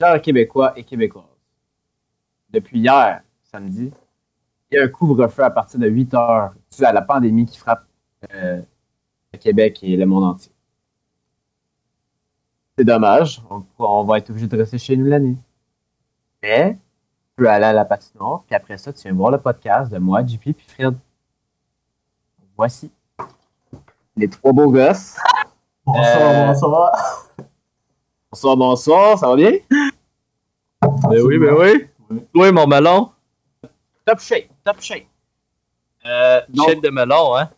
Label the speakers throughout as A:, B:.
A: Chers Québécois et Québécoises, depuis hier, samedi, il y a un couvre-feu à partir de 8 heures dû à la pandémie qui frappe euh, le Québec et le monde entier. C'est dommage, on, on va être obligé de rester chez nous l'année. Mais, tu peux aller à la patinoire, puis après ça, tu viens voir le podcast de moi, JP, puis Fred. Voici les trois beaux gosses.
B: Bonsoir,
A: Euh,
B: bonsoir.
A: Bonsoir, bonsoir, ça va bien?
C: Ben oui, ben oui. Oui, mon melon?
A: Top shape, top shape. Euh, donc,
C: Shape de melon, hein?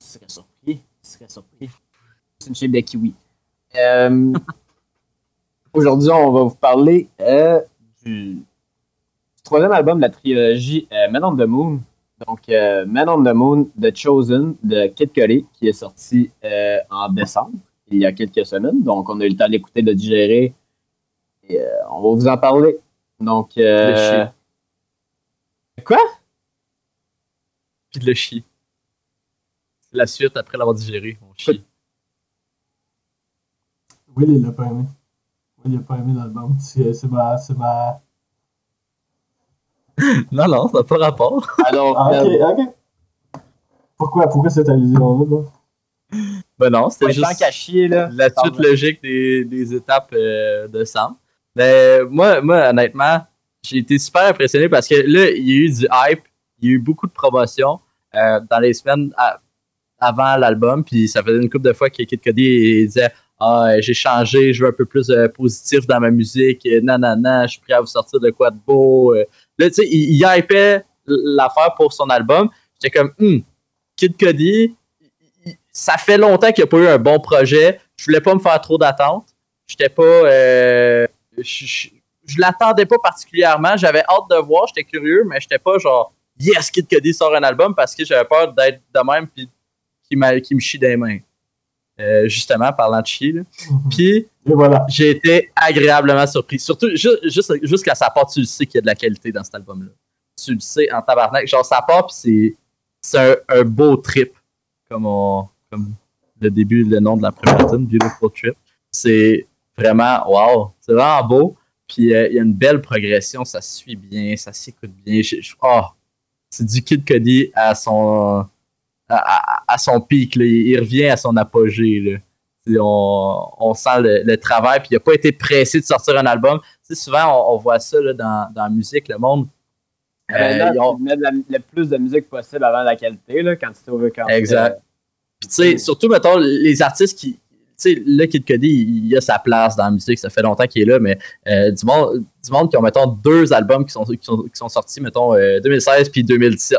A: tu serais surpris, tu serais surpris. C'est une shape de kiwi. Euh, Aujourd'hui, on va vous parler euh, du, troisième album de la trilogie euh, Man on the Moon. Donc, euh, Man on the Moon, The Chosen de Kid Cudi, qui est sorti euh, en décembre, il y a quelques semaines. Donc, on a eu le temps d'écouter, de le digérer. Et euh, on va vous en parler. Donc, euh,
C: Le chien.
A: quoi?
C: Puis de le chier. C'est la suite après l'avoir digéré. On chie.
B: Will, il l'a pas aimé. Will, il a pas aimé l'album. C'est c'est ma. C'est ma.
C: Non, non, ça n'a pas rapport.
A: Alors,
B: Ah, ok, ok. Pourquoi, pourquoi cette allusion-là? là?
C: Ben non, c'était juste
A: chier, là.
C: la suite logique des, des étapes euh, de Sam. Mais moi, moi, honnêtement, j'ai été super impressionné parce que là, il y a eu du hype, il y a eu beaucoup de promotions euh, dans les semaines à- avant l'album, puis ça faisait une couple de fois que Kid Cudi disait Ah, j'ai changé, je veux un peu plus de positif dans ma musique, euh, nanana, je suis prêt à vous sortir de quoi de beau. Là, tu sais, il, il hypait l'affaire pour son album. J'étais comme, Hum, Kid il- ça fait longtemps qu'il n'y a pas eu un bon projet. Je voulais pas me faire trop d'attentes. J'étais pas. euh, je je- l'attendais pas particulièrement. J'avais hâte de voir, j'étais curieux, mais j'étais pas genre Yes, Kid Cudi sort un album parce que j'avais peur d'être de même puis qu'il me chie des mains. Euh, justement, parlant de chier. là. Puis
B: voilà.
C: j'ai été agréablement surpris. Surtout, ju- juste, jusqu'à sa part, tu le sais qu'il y a de la qualité dans cet album-là. Tu le sais en tabarnak. Genre, sa part, puis c'est, c'est un, un beau trip. Comme, on, comme le début, le nom de la première tune, Beautiful Trip. C'est vraiment, wow, c'est vraiment beau. Puis euh, il y a une belle progression, ça se suit bien, ça s'écoute bien. Je- je- oh, c'est du Kid Cudi à son, à, son pic. là. Il, revient à son apogée. Là. On, on sent le, le travail, puis il n'a pas été pressé de sortir un album. Tu sais, souvent, on, on voit ça là, dans, dans la musique, le monde. euh, ont-
A: de la- le plus de musique possible avant la qualité, là, quand tu veux quand
C: Exact. Puis, tu sais, surtout, mettons, les artistes qui. Tu sais, là, Kid Cudi, il, il a sa place dans la musique, ça fait longtemps qu'il est là, mais euh, du, monde, du monde qui ont, mettons, deux albums qui sont, qui sont, qui sont sortis, mettons, euh, 2016 puis 2017.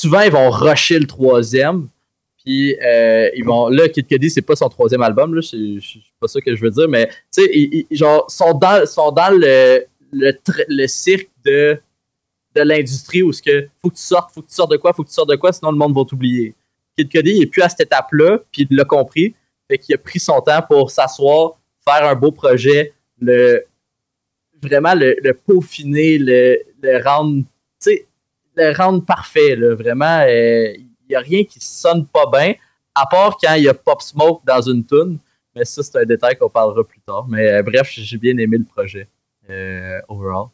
C: Souvent, ils vont rusher le troisième, puis euh, ils vont. Là, Kid Cudi, c'est pas son troisième album, là, c'est pas ça que je veux dire, mais, tu sais, ils, genre, sont dans, sont dans le, le, le cirque de, de l'industrie où ce que faut que tu sortes, faut que tu sortes de quoi, faut que tu sortes de quoi, sinon le monde va t'oublier. Kid Cudi, il est plus à cette étape-là, puis il l'a compris. Fait qu'il a pris son temps pour s'asseoir, faire un beau projet, le vraiment le, le peaufiner, le, le rendre, tu sais, le rendre parfait, là. Vraiment, euh, il n'y a rien qui sonne pas bien, à part quand il y a Pop Smoke dans une tune. Mais ça, c'est un détail qu'on parlera plus tard. Mais euh, bref, j'ai bien aimé le projet, euh, overall.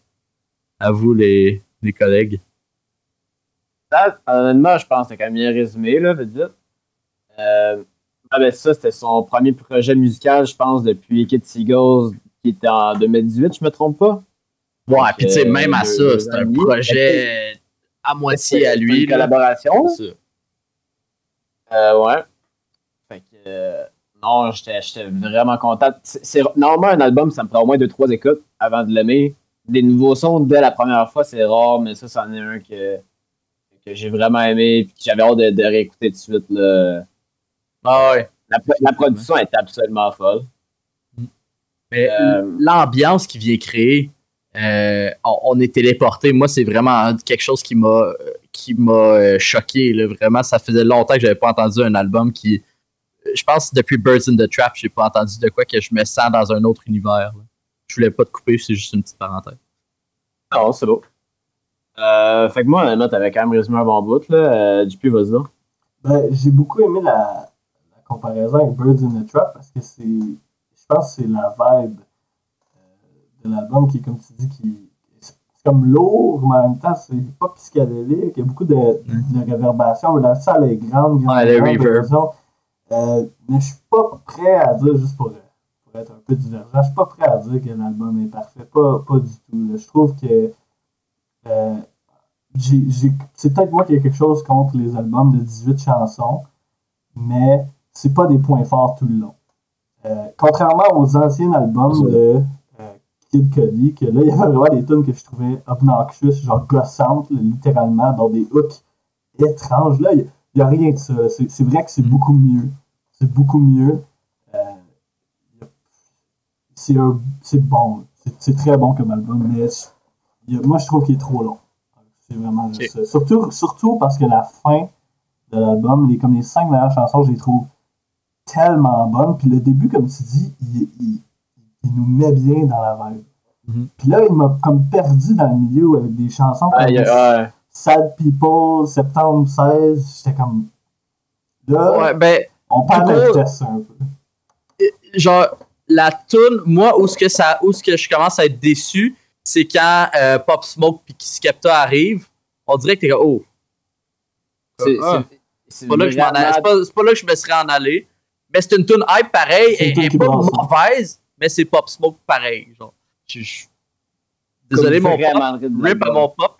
C: À vous, les, les collègues.
A: Ça, honnêtement, je pense que c'est quand même bien résumé, là, vite vite. Euh, ah ben ça, c'était son premier projet musical, je pense, depuis Kid Seagulls, qui était en 2018, je me trompe pas?
C: Ouais, puis tu sais,
A: euh,
C: même à ça, c'est un projet à moitié à lui.
A: Une
C: là.
A: collaboration? Euh, ouais. Fait que, euh, non, j'étais vraiment content. C'est un album, ça me prend au moins 2-3 écoutes avant de l'aimer. Des nouveaux sons dès la première fois, c'est rare, mais ça, c'en est un que, que j'ai vraiment aimé et que j'avais hâte de, de réécouter tout de suite. là.
C: Ah ouais.
A: La, la production est absolument folle.
C: Mais
A: Euh,
C: l'ambiance qui vient créer, euh, on, on est téléporté. Moi, c'est vraiment quelque chose qui m'a qui m'a euh, choqué. Là. Vraiment, ça faisait longtemps que j'avais pas entendu un album qui. Je pense que depuis Birds in the Trap, j'ai pas entendu de quoi que je me sens dans un autre univers. là. Je voulais pas te couper, c'est juste une petite parenthèse.
A: non, c'est beau. Euh, fait que moi, honnêtement, t'avais quand même résumé un bon bout. Là. Euh, JP, vas-y donc.
B: Ben, j'ai beaucoup aimé la, la comparaison avec Birds in the Trap parce que c'est. Je pense que c'est la vibe de l'album qui est, comme tu dis, qui. C'est comme lourd, mais en même temps, c'est pas psychédélique. Il y a beaucoup de, de réverbération, mais la salle est grande, grande.
C: Ouais, le
B: grande. Euh, mais je suis pas prêt à dire, juste pour, pour être un peu divergent, je suis pas prêt à dire que l'album est parfait. Pas, pas du tout. Je trouve que. euh, c'est peut-être moi qui ai quelque chose contre les albums de 18 chansons, mais c'est pas des points forts tout le long. Euh, contrairement aux anciens albums de Cudi, que là, il y avait vraiment des tunes que je trouvais obnoxious, genre gossantes, littéralement, dans des hooks étranges. Là, il n'y a, rien de ça. C'est vrai que c'est beaucoup mieux. C'est beaucoup mieux. Euh, c'est bon. C'est- très bon comme album, mais a- moi, je trouve qu'il est trop long. C'est vraiment juste ça. Surtout, surtout parce que la fin de l'album, les, comme les cinq dernières chansons, je les trouve tellement bonnes. Puis le début, comme tu dis, il, il- il nous met bien dans la vibe.
C: Mhm.
B: Puis là, il m'a comme perdu dans le milieu avec des chansons comme
A: ouais.
B: Sad People, Septembre 16. J'étais comme. Là,
C: Ouais, ben,
B: on parle de vitesse un peu.
C: genre, la tune, moi, où ce que ça, où ce que je commence à être déçu, c'est quand euh, Pop Smoke puis Skepta arrive, on dirait que t'es comme, oh,
A: C'est
C: Ah.
A: c'est- c'est
C: c'est pas, là que je m'en pas, c'est pas là que je me serais en allé. Mais c'est une tune hype pareil, et, et
B: qui
C: pas mauvaise, mais c'est Pop Smoke pareil. Genre. Je- je- Désolé, mon pop. Rip à mon pop.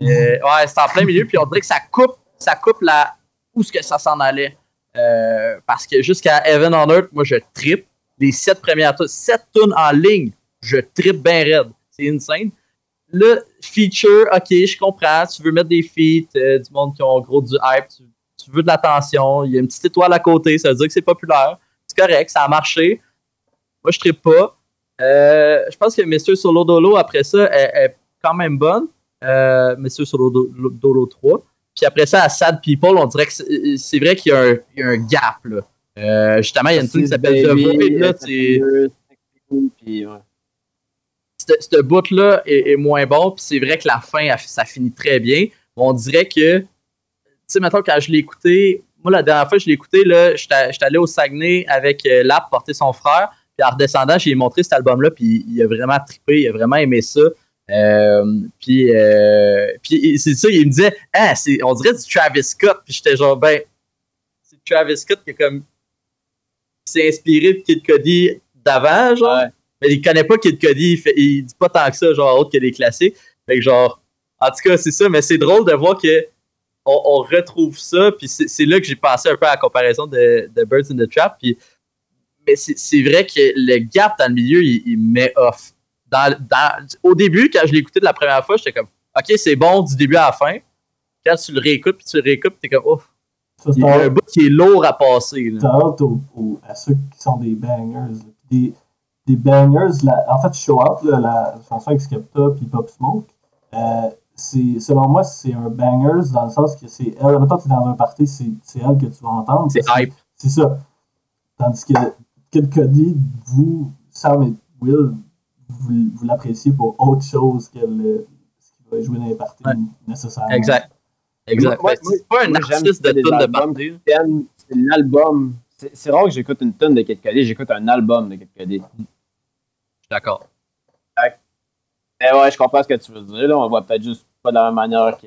C: Mais ouais, c'est en plein milieu, puis on dirait que ça coupe, ça coupe la, où est-ce que ça s'en allait. Euh, parce que jusqu'à Heaven on Earth, moi je trippe. Les sept premières tunes, sept tunes en ligne, je trippe bien raide. C'est insane. Le feature, ok, je comprends. Tu veux mettre des feats, euh, du monde qui ont gros du hype, tu, tu veux de l'attention. Il y a une petite étoile à côté, ça veut dire que c'est populaire. C'est correct, ça a marché. Moi, je trippe pas. Euh, je pense que Mr. Solo Dolo, après ça, est, est quand même bonne. Euh, Mr. Solo Do- Dolo 3. Puis après ça, à Sad People, on dirait que c'est vrai qu'il y, a un- il y a un gap. Là. Euh, justement, il y a une tune qui s'appelle The Void. Ce bout-là est, est moins bon, puis c'est vrai que la fin, ça finit très bien. On dirait que, tu sais, maintenant, quand je l'ai écouté, moi, la dernière fois que je l'ai écouté, j'étais allé au Saguenay avec euh, Lap porter son frère, puis en redescendant, j'ai montré cet album-là, puis il a vraiment trippé, il a vraiment aimé ça. Euh, puis, euh, puis c'est ça, il me disait, ah, c'est, on dirait du Travis Scott, puis j'étais genre, ben, c'est Travis Scott qui, est comme, s'est inspiré de Kid Cody d'avant, genre.
A: Ouais.
C: Mais il connaît pas Kid Cody, il, fait, il dit pas tant que ça, genre autre que des classiques. Fait que genre, en tout cas, c'est ça, mais c'est drôle de voir que on, on retrouve ça, puis c'est c'est là que j'ai pensé un peu à la comparaison de, de Birds in the Trap, puis mais c'est vrai que le gap dans le milieu, il, il met off. Dans, dans- au début, quand je écouté de la première fois, j'étais comme, ok, c'est bon du début à la fin. Quand tu le réécoutes, puis tu le réécoutes, t'es comme, ouf,
B: Ça,
C: il y a un bout qui est lourd à passer.
B: T'as hâte au- au- à ceux qui sont des bangers. Des, des bangers, la- en fait, Show Up, là, la chanson avec Skepta puis Pop Smoke, euh, selon moi, c'est un bangers dans le sens que c'est elle. Mettons que t'es dans un party, c'est, elle que tu vas entendre.
C: C'est hype.
B: C'est ça. Tandis que Kid Cody, vous, Sam et Will, vous, vous l'appréciez pour autre chose que le, ce qui va jouer dans les parties
C: Ouais.
B: nécessairement.
C: Exact. Exact.
A: Moi-
C: que c'est pas un artiste de tune de
A: thème, c'est l'album. C'est c'est rare que j'écoute une tonne de Kid Cudi, j'écoute un album de Kid Cudi.
C: Je suis d'accord.
A: Mais ouais, je comprends ce que tu veux dire. Là. On voit peut-être juste pas de la même manière que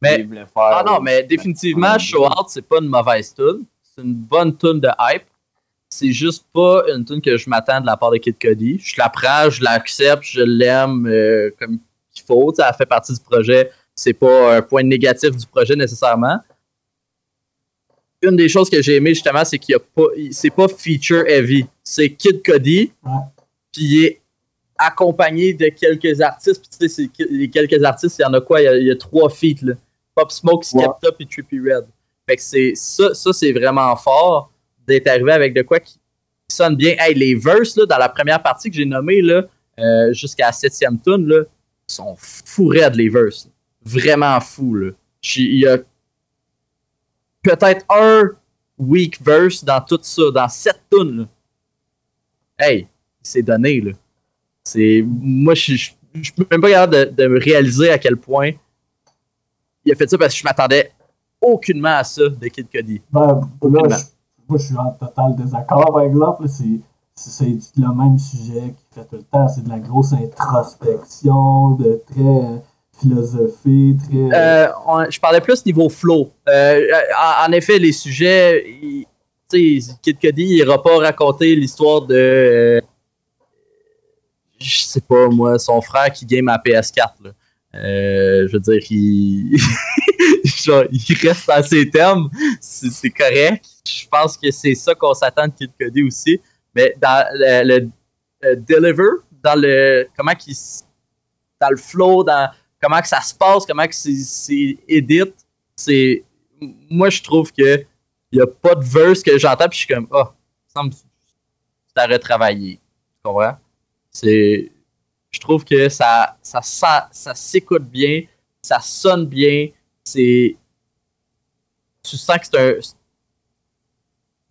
C: Mais-
A: qu'il voulait faire.
C: Ah non, mais définitivement, Show Out, c'est pas une mauvaise tune. C'est une bonne tune de hype. C'est juste pas une tune que je m'attends de la part de Kid Cudi. Je la prends, je l'accepte, je l'aime euh, comme il faut. Elle fait partie du projet. C'est pas un point négatif du projet nécessairement. Une des choses que j'ai aimé justement, c'est qu'il y a pas. C'est pas feature heavy. C'est Kid.
B: Ouais.
C: Puis il est accompagné de quelques artistes. Puis tu sais, les quelques artistes, il y en a quoi? Il y a, il y a trois feats. Là. Pop Smoke, Skepta puis Trippy Red. Fait que c'est ça, ça c'est vraiment fort d'être arrivé avec de quoi qui sonne bien. Hey, les verses là, dans la première partie que j'ai nommée là, euh, jusqu'à la septième tune là, sont fous raides les verses. Vraiment fous là. Il y a peut-être un weak verse dans tout ça, dans sept tunes. là. Hey, c'est donné là. C'est moi je je je suis même pas capable de, de me réaliser à quel point il a fait ça parce que je m'attendais aucunement à ça de Kid Cudi.
B: Ben, là, moi, je suis en total désaccord, par exemple. C'est le même sujet qui fait tout le temps. C'est de la grosse introspection, de très euh, philosophie, très.
C: Euh, je parlais plus niveau flow. Euh, en, effet, les sujets, tu sais, Kid Cudi, il n'ira pas raconter l'histoire de. je sais pas, moi, son frère qui game à PS4. je veux dire, il. il reste dans ses termes. C'est correct. Je pense que c'est ça qu'on s'attend de Kid Cudi aussi. Mais dans le, deliver, dans le comment qui dans le flow, dans comment que ça se passe, comment que c'est edit, c'est moi je trouve que il a pas de verse que j'entends puis je suis comme ah, oh, semble c'est à retravailler. Tu comprends? C'est je trouve que ça ça ça, ça s'écoute bien, ça sonne bien, c'est tu sens que c'est un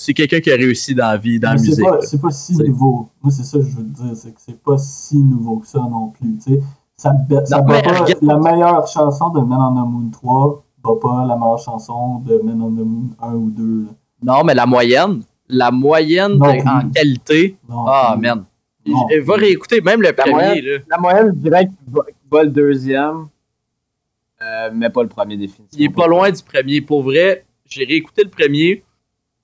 C: c'est quelqu'un qui a réussi dans la vie, dans la musique.
B: C'est pas, si nouveau. Moi, c'est ça que je veux te dire, c'est que c'est pas si nouveau que ça non plus. Tu sais, ça, ça pas, la meilleure chanson de Men on the Moon 3 va pas la meilleure chanson de Men on the Moon 1 ou 2.
C: Non, mais la moyenne, la moyenne en qualité, ah, man. va réécouter même le premier. là.
A: La moyenne, je dirais qu'il va, le deuxième, euh, mais pas le premier définitivement.
C: Il est pas loin du premier. Pour vrai, j'ai réécouté le premier.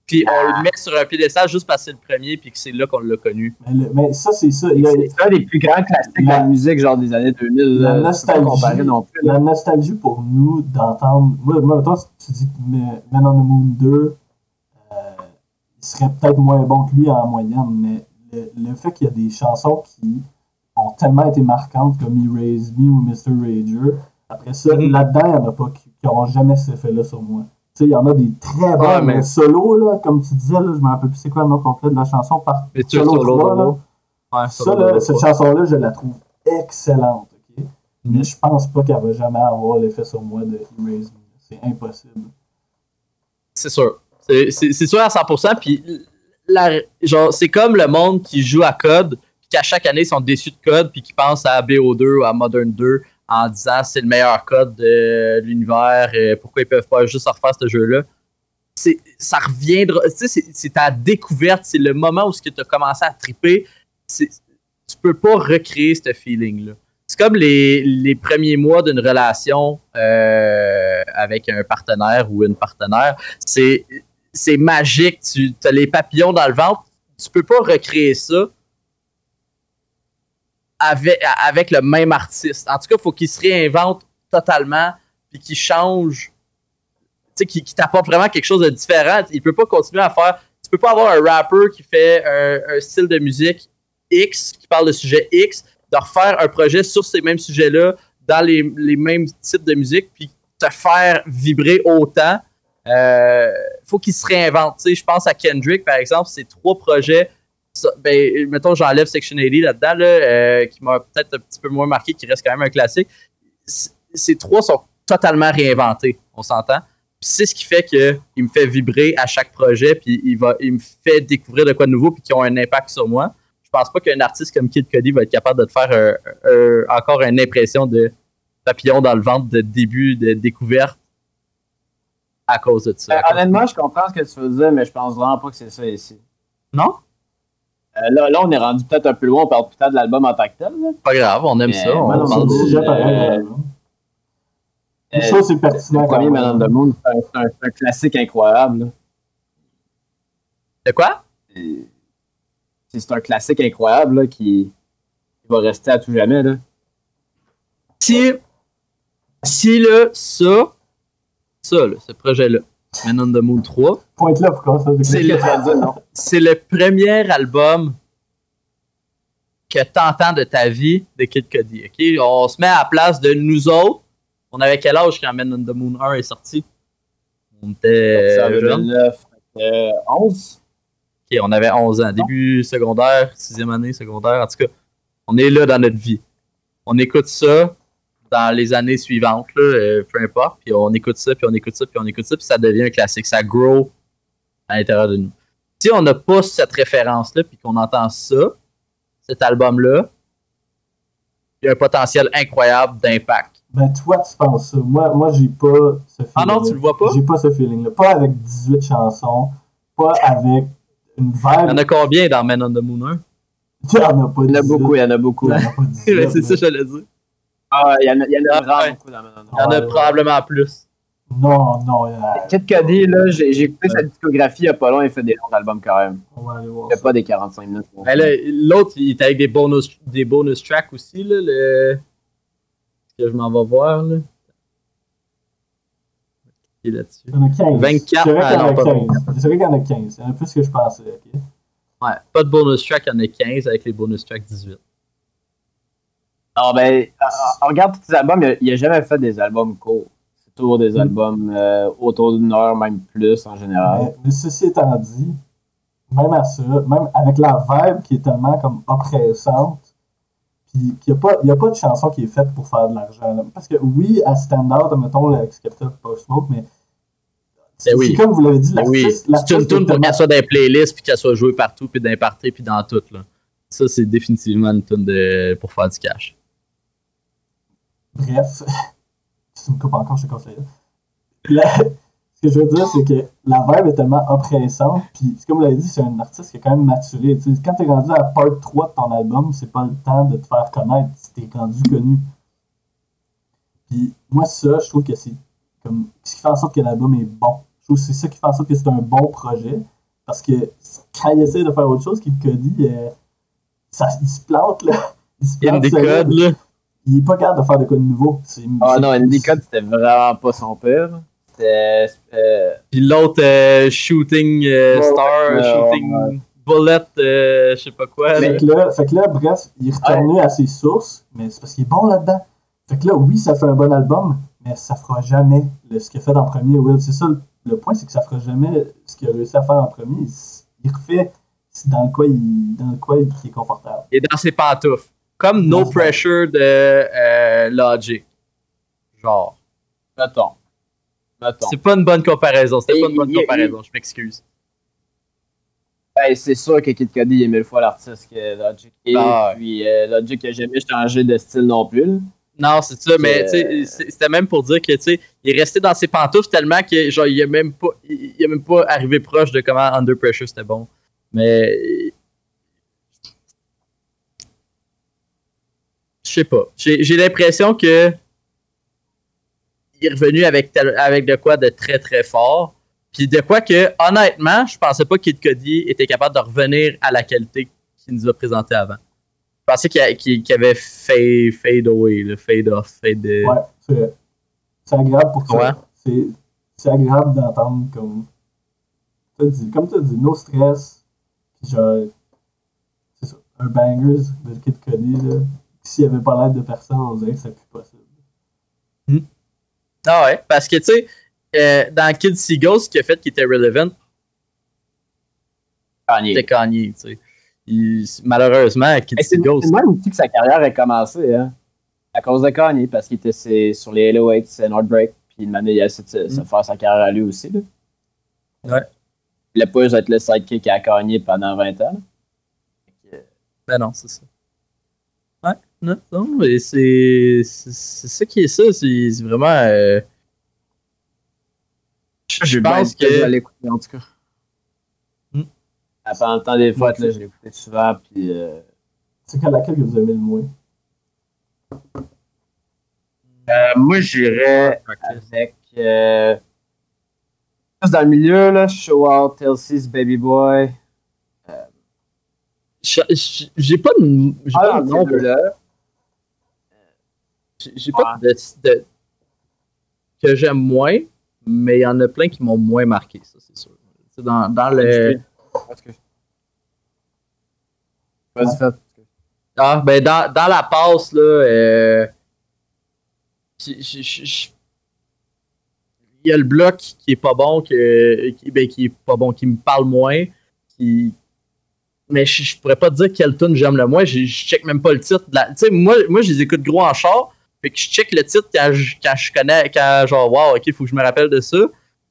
C: Puis on le met sur un piédestal juste parce que c'est le premier, puis que c'est là qu'on l'a connu.
B: Mais, ça, c'est ça.
A: C'est un des plus grands classiques de la musique, genre des années 2000.
B: La, nostalgie, non plus, la nostalgie pour nous d'entendre. Moi, moi, toi, tu dis que Men on the Moon 2, euh, il serait peut-être moins bon que lui en moyenne, mais le, fait qu'il y a des chansons qui ont tellement été marquantes comme Erase Me ou Mr. Rager, après ça, là-dedans, il n'y en a pas qui n'auront jamais cet effet-là sur moi il y en a des très bons solos, là, comme tu disais, là, je me rappelle plus c'est quoi le nom complet de la chanson par solo, solo ça, là, cette chanson-là, je la trouve excellente. ok? Mais je pense pas qu'elle va jamais avoir l'effet sur moi de Erase Me. C'est impossible.
C: C'est sûr. C'est sûr à 100%. Puis, genre, c'est comme le monde qui joue à code, puis qu'à chaque année, ils sont déçus de code, puis qui pensent à BO2 ou à Modern 2 en disant c'est le meilleur code de l'univers, et pourquoi ils peuvent pas juste refaire ce jeu-là. Ça reviendra, c'est ta découverte, c'est le moment où tu as commencé à triper. Tu peux pas recréer ce feeling-là. C'est comme les, premiers mois d'une relation euh, avec un partenaire ou une partenaire. C'est magique, tu as les papillons dans le ventre. Tu peux pas recréer ça avec, le même artiste. En tout cas, il faut qu'il se réinvente totalement, puis qu'il change, tu sais, qu'il t'apporte vraiment quelque chose de différent. Il peut pas continuer à faire. Tu peux pas avoir un rapper qui fait un, style de musique X, qui parle de sujet X, de refaire un projet sur ces mêmes sujets-là, dans les, mêmes types de musique, puis te faire vibrer autant. Euh, faut qu'il se réinvente. Je pense à Kendrick, par exemple, ces trois projets ben, mettons, j'enlève Section 80 là-dedans, là, euh, qui m'a peut-être un petit peu moins marqué, qui reste quand même un classique. Ces trois sont totalement réinventés, on s'entend. c'est ce qui fait qu'il me fait vibrer à chaque projet, puis il, va, il me fait découvrir de quoi de nouveau, puis qui ont un impact sur moi. Je pense pas qu'un artiste comme Kid Cody va être capable de te faire encore une impression de papillon dans le ventre de début de découverte à cause de ça.
A: Euh, honnêtement, je comprends ce que tu veux dire, mais je pense vraiment pas que c'est ça ici.
C: Non?
A: Euh, là, là, on est rendu peut-être un peu loin, on parle peut-être de l'album en tant que tel.
C: Pas grave, on aime ça. On
B: parle déjà pareil. Une chose, c'est pertinent.
A: Le premier Man on the Moon, c'est un, classique incroyable.
C: De quoi?
A: C'est un classique incroyable là, qui, va rester à tout jamais. Là.
C: Si, si là, ça, ça, là, ce projet-là, Man on the Moon 3.
B: Pointe là, pourquoi ça?
C: C'est le, le premier album que t'entends de ta vie de Kid Cudi. ok? On se met à la place de nous autres. On avait quel âge quand Man on the Moon 1 est sorti? On était.
A: 11.
C: Ok, on avait 11 ans. Début secondaire, sixième année secondaire. En tout cas, on est là dans notre vie. On écoute ça dans les années suivantes, là, euh, peu importe. Puis on écoute ça, puis on écoute ça, puis on écoute ça, puis ça devient un classique. Ça grow à l'intérieur de nous. Si on n'a pas cette référence-là, puis qu'on entend ça, cet album-là, il y a un potentiel incroyable d'impact.
B: Ben, toi, tu penses ça. Moi, moi j'ai pas ce feeling.
C: Ah non, tu le vois pas?
B: J'ai pas ce feeling-là. Pas avec 18 chansons, pas avec une
C: Il y en a combien dans Men on the Moon 1?
B: Il y en a pas
A: Il y en a
B: 18.
A: beaucoup, il y en a beaucoup.
B: Il y en a pas 18,
C: Ouais, c'est ça,
B: mais-
C: j'allais dire.
A: Ah, il y en a, il y en a
C: Ah,
A: vraiment
C: ouais.
A: beaucoup dans Manon.
C: Il y en a
B: Ouais, ouais.
C: probablement plus.
B: Non, non, a-
A: Kid Cudi, là, j'ai j'ai écouté sa discographie il y a pas long, il fait des longs albums quand même.
B: on va aller voir
A: Il fait
B: ça.
A: pas des 45 minutes.
C: Là, L'autre, il est avec des bonus, des bonus tracks aussi, là, le... que je m'en vais voir, là. Il est là-dessus?
B: Il y en a 15.
C: 24,
B: C'est vrai qu'il y
C: ah
B: en a
C: non, pas
B: 15. C'est vrai qu'il y en a 15. Il y en a plus que je pensais. ok?
C: Ouais, pas de bonus track, il y en a 15 avec les bonus tracks 18.
A: Ah ben, ah, ah, regarde tous ses albums, il a, il a jamais fait des albums courts. C'est toujours des
B: Mm.
A: albums euh, autour d'une heure, même plus en général.
B: Mais, mais ceci étant dit, même à ça, même avec la vibe qui est tellement comme oppressante, puis qu'il n'y a, pas- il y a pas de chanson qui est faite pour faire de l'argent. Parce que oui, à Standard, mettons, avec Skepta Post Smoke, mais c'est
C: Ben oui.
B: c'est comme vous l'avez dit,
C: Ben oui, c'est une tune pour qu'elle soit dans les playlists, puis qu'elle soit jouée partout, puis dans les parties, puis dans tout, là. Ça, c'est définitivement une tune de... pour faire du cash.
B: Bref, si tu me coupes encore, je te conseille. La- Ce que je veux dire, c'est que la vibe est tellement oppressante, puis c'est comme vous l'avez dit, c'est un artiste qui est quand même maturé. Tu sais, quand t'es rendu à part 3 de ton album, c'est pas le temps de te faire connaître, si t'es rendu connu. Puis moi, ça, je trouve que c'est comme ce qui fait en sorte que l'album est bon. Je trouve que c'est ça qui fait en sorte que c'est un bon projet, parce que quand il essaie de faire autre chose, qu'il Cody, euh, ça, il se plante, là. Il se plante
C: Indie
B: solide.
C: Code, là.
B: Il est pas capable de faire de quoi de nouveau.
A: Ah
B: c'est-
A: non, Andy c'était vraiment pas son père. C'était. euh,
C: Puis l'autre, euh, Shooting euh, Star,
A: ouais,
C: Shooting
A: ouais.
C: Bullet, euh, je sais pas quoi.
B: Fait
C: là.
B: que, là, fait que là, bref, il est retourné à ses sources, mais c'est parce qu'il est bon là-dedans. Fait que là, oui, ça fait un bon album, mais ça fera jamais le- ce qu'il a fait en premier, Will. C'est ça, le, le point, c'est que ça fera jamais ce qu'il a réussi à faire en premier. Il, refait dans le quoi il, dans le quoi il, est confortable.
C: Et dans ses pantoufles. Comme No. Pressure de euh, Logic. Genre.
A: Mettons. Mettons.
C: C'est pas une bonne comparaison. C'était pas une bonne
A: il- il-
C: comparaison, je m'excuse.
A: Ben, c'est sûr que Kid Cudi est mille fois l'artiste que Logic. Et
C: Ah
A: puis euh, Logic n'a jamais changé de style non plus. là.
C: Non, c'est ça, mais
A: Euh,
C: c'était même pour dire que il est resté dans ses pantoufles tellement que genre il est même pas il il est même pas arrivé proche de comment Under Pressure c'était bon. Mais je sais pas. J'ai l'impression que il est revenu avec de quoi de très très fort. Puis de quoi que honnêtement, je pensais pas Kid Cudi était capable de revenir à la qualité qu'il nous a présenté avant. Je pensais qu'il avait fade, fade away, le fade off, fade. euh,
B: Ouais, c'est c'est agréable pour toi. C'est c'est agréable d'entendre comme. dit, comme tu as dit, no stress. Puis genre. C'est ça. Un bangers de Kid Cudi, là. S'il n'y avait pas l'aide de personne, on dirait que c'est plus possible.
C: Ah ouais, parce que tu sais, euh, dans Kid Seagull, ce qu'il a fait qui était relevant,
A: Kanye.
C: c'était Kanye, tu sais. Il- Malheureusement, Kid Seagull,
A: c'est même aussi que sa carrière a commencé, hein. À cause de Kanye, parce qu'il était c'est- sur les Halo 8, c'est Northbreak, puis une année, il a essayé de se, se
C: Mm.
A: faire sa carrière à lui aussi, là.
C: Ouais.
A: Il a pas juste être le sidekick à Kanye pendant 20 ans. là.
C: Ben non, c'est ça. Non, non, mais c'est c'est ça qui est ça, c'est vraiment. euh, je je pense
A: hâte de
C: que.
A: l'écouter, en tout cas.
C: Mm.
A: Ah, Pendant le temps des fêtes, là, je l'écoutais souvent, puis... euh,
B: C'est quelle laquelle que vous aimez le moins?
A: Euh, moi, j'irais avec. Euh, dans le milieu, là, Show Out, Elsie's Baby Boy.
C: Je- je- J'ai pas de. J'ai
A: Ah,
C: pas de nom.
A: là.
C: J'ai pas de, de- que j'aime moins, mais il y en a plein qui m'ont moins marqué, ça c'est sûr. C'est dans, dans le. Ah, ben dans, dans la passe, là, euh, il y a le bloc qui est pas bon, que, qui, ben, qui est pas bon, qui me parle moins, qui, mais je, je pourrais pas te dire quel tune j'aime le moins, je, je check même pas le titre. Tu sais, moi, moi, je les écoute gros en char, fait que je check le titre quand je, quand je connais, quand genre, wow, ok, faut que je me rappelle de ça,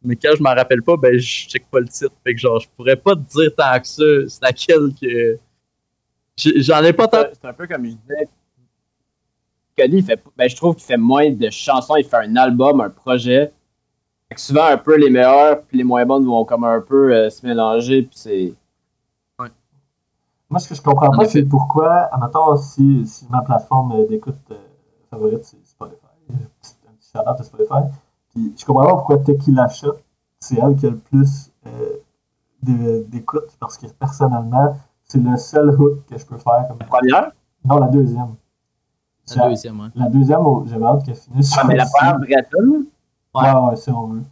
C: mais quand je m'en rappelle pas, ben, je check pas le titre, fait que genre, je pourrais pas te dire tant que ça, c'est laquelle que. J'en ai pas tant
A: C'est un peu comme je disais. Cody, il fait, ben, je trouve qu'il fait moins de chansons. Il fait un album, un projet. Fait que souvent, un peu les meilleurs puis les moins bonnes vont comme un peu euh, se mélanger, puis c'est.
B: Moi, ce que je comprends
C: En
B: pas, c'est pourquoi, admettons, si, si ma plateforme euh, d'écoute euh, favorite, c'est Spotify, un petit, un petit shout-out à Spotify, puis je comprends pas pourquoi Tequila Shot, c'est elle qui a le plus euh, d'écoute, parce que personnellement, c'est le seul hook que je peux faire. Comme...
A: Première?
B: Non, la deuxième.
C: La deuxième, ouais.
B: La deuxième, oh, j'avais hâte qu'elle finisse
A: Ah, mais la première vraie tune,
B: Ouais, ouais, si on veut.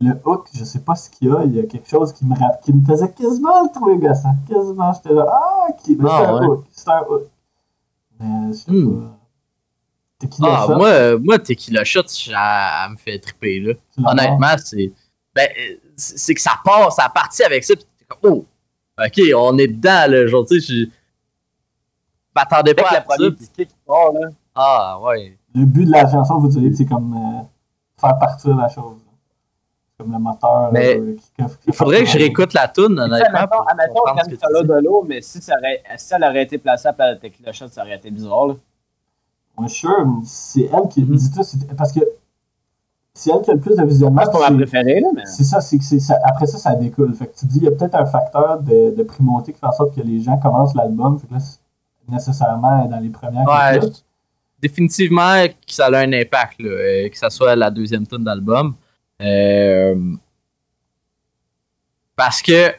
B: Le hook, je sais pas ce qu'il y a, il y a quelque chose qui me, qui me faisait quasiment le trouver gossant. Quasiment, j'étais là, ah, mais
C: Ah,
B: c'est un
C: ouais.
B: hook, c'est un hook. Mais je sais
C: Hmm.
B: pas. Tequila
C: Ah,
B: Shot,
C: moi, euh, moi, Tequila Shot, ça me fait triper, là. Honnêtement, c'est. Ben, euh, c'est que ça part, ça a parti avec ça, pis t'es comme, oh, ok, on est dedans, là. Genre, tu sais, je m'attendais pas
A: la
C: à ça.
A: première qui part, là.
C: Ah, ouais.
B: Le but de la chanson, vous direz c'est comme euh, faire partir la chose. C'est comme le moteur.
C: Mais
B: là, qui- qui- qui-
C: Il faudrait que je réécoute la toune, honnêtement.
A: Admettons, ça là de l'eau, mais si, ça aurait, si elle aurait été placée à la Tequila Shot, ça aurait été bizarre, là.
B: Moi, je suis sûr, c'est elle qui.
C: Mhm.
B: Dis-toi, c'est- parce que c'est elle qui a le plus de visionnement.
A: C'est ma préférée, là, mais.
B: C'est ça, c'est que c'est ça. Après ça, ça découle. Fait que tu dis, il y a peut-être un facteur de, de primauté qui fait en sorte que les gens commencent l'album. Fait que là, c'est nécessairement dans les premières.
C: Ouais, définitivement que ça a un impact, là, euh, que ça soit la deuxième tune d'album. Euh, parce que